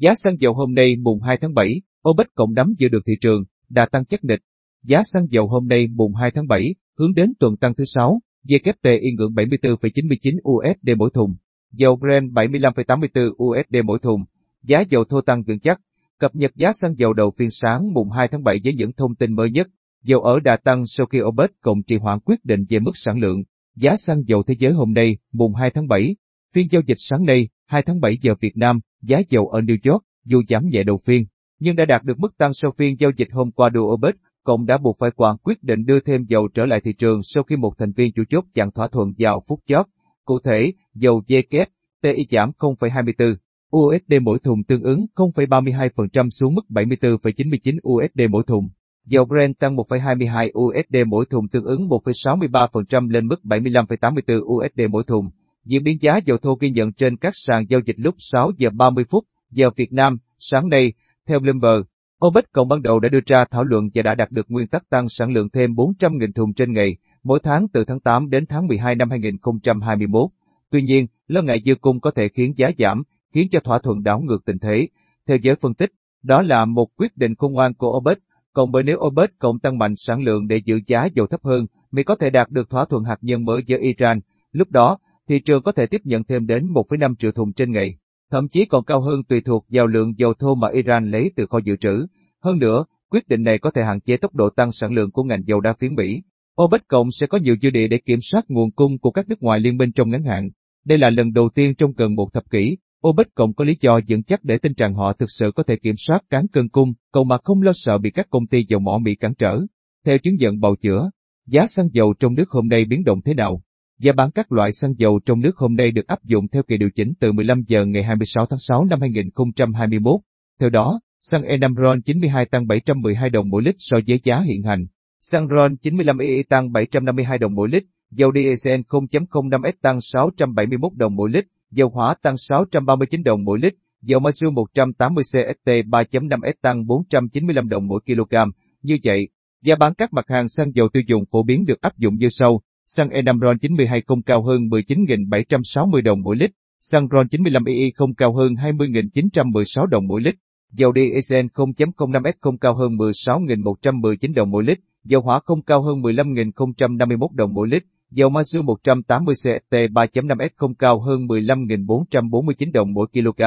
Giá xăng dầu hôm nay mùng 2 tháng 7, OPEC cộng nắm giữ được thị trường, đã tăng chắc nịch. Giá xăng dầu hôm nay mùng 2 tháng 7, hướng đến tuần tăng thứ 6, WT yên ngưỡng 74,99 USD mỗi thùng, dầu Brent 75,84 USD mỗi thùng. Giá dầu thô tăng vững chắc. Cập nhật giá xăng dầu đầu phiên sáng mùng 2 tháng 7 với những thông tin mới nhất. Dầu ở đã tăng sau khi OPEC cộng trì hoãn quyết định về mức sản lượng. Giá xăng dầu thế giới hôm nay, mùng 2 tháng 7, phiên giao dịch sáng nay, 2 tháng 7 giờ Việt Nam, giá dầu ở New York, dù giảm nhẹ đầu phiên, nhưng đã đạt được mức tăng sau phiên giao dịch hôm qua đô OPEC, cộng đã buộc phải quản quyết định đưa thêm dầu trở lại thị trường sau khi một thành viên chủ chốt chặn thỏa thuận vào phút chót. Cụ thể, dầu WTI giảm 0,24 USD mỗi thùng tương ứng 0,32% xuống mức 74,99 USD mỗi thùng. Dầu Brent tăng 1,22 USD mỗi thùng tương ứng 1,63% lên mức 75,84 USD mỗi thùng. Diễn biến giá dầu thô ghi nhận trên các sàn giao dịch lúc 6 giờ 30 phút giờ Việt Nam, sáng nay, theo Bloomberg. OPEC cộng ban đầu đã đưa ra thảo luận và đã đạt được nguyên tắc tăng sản lượng thêm 400.000 thùng trên ngày, mỗi tháng từ tháng 8 đến tháng 12 năm 2021. Tuy nhiên, lo ngại dư cung có thể khiến giá giảm, khiến cho thỏa thuận đảo ngược tình thế. Theo giới phân tích, đó là một quyết định khôn ngoan của OPEC, cộng. bởi nếu OPEC cộng tăng mạnh sản lượng để giữ giá dầu thấp hơn, Mỹ có thể đạt được thỏa thuận hạt nhân mới với Iran. Lúc đó, thị trường có thể tiếp nhận thêm đến 1,5 triệu thùng trên ngày, thậm chí còn cao hơn tùy thuộc vào lượng dầu thô mà Iran lấy từ kho dự trữ. Hơn nữa, quyết định này có thể hạn chế tốc độ tăng sản lượng của ngành dầu đa phiến Mỹ. OPEC cộng sẽ có nhiều dư địa để kiểm soát nguồn cung của các nước ngoài liên minh trong ngắn hạn. Đây là lần đầu tiên trong gần một thập kỷ, OPEC cộng có lý do vững chắc để tin rằng họ thực sự có thể kiểm soát cán cân cung, cầu mà không lo sợ bị các công ty dầu mỏ Mỹ cản trở. Theo chứng nhận bào chữa, giá xăng dầu trong nước hôm nay biến động thế nào? Giá bán các loại xăng dầu trong nước hôm nay được áp dụng theo kỳ điều chỉnh từ 15 giờ ngày 26 tháng 6 năm 2021. Theo đó, xăng E5 RON 92 tăng 712 đồng mỗi lít so với giá hiện hành. Xăng RON 95 EE tăng 752 đồng mỗi lít, dầu diesel 0.05S tăng 671 đồng mỗi lít, dầu hỏa tăng 639 đồng mỗi lít, dầu ma 180 CST 3.5S tăng 495 đồng mỗi kg. Như vậy, giá bán các mặt hàng xăng dầu tiêu dùng phổ biến được áp dụng như sau. Xăng E5 RON 92 không cao hơn 19.760 đồng mỗi lít, xăng RON 95 EE không cao hơn 20.916 đồng mỗi lít, dầu diesel 0.05S không cao hơn 16.119 đồng mỗi lít, dầu hỏa không cao hơn 15.051 đồng mỗi lít, dầu ma 180 CST 3.5S không cao hơn 15.449 đồng mỗi kg.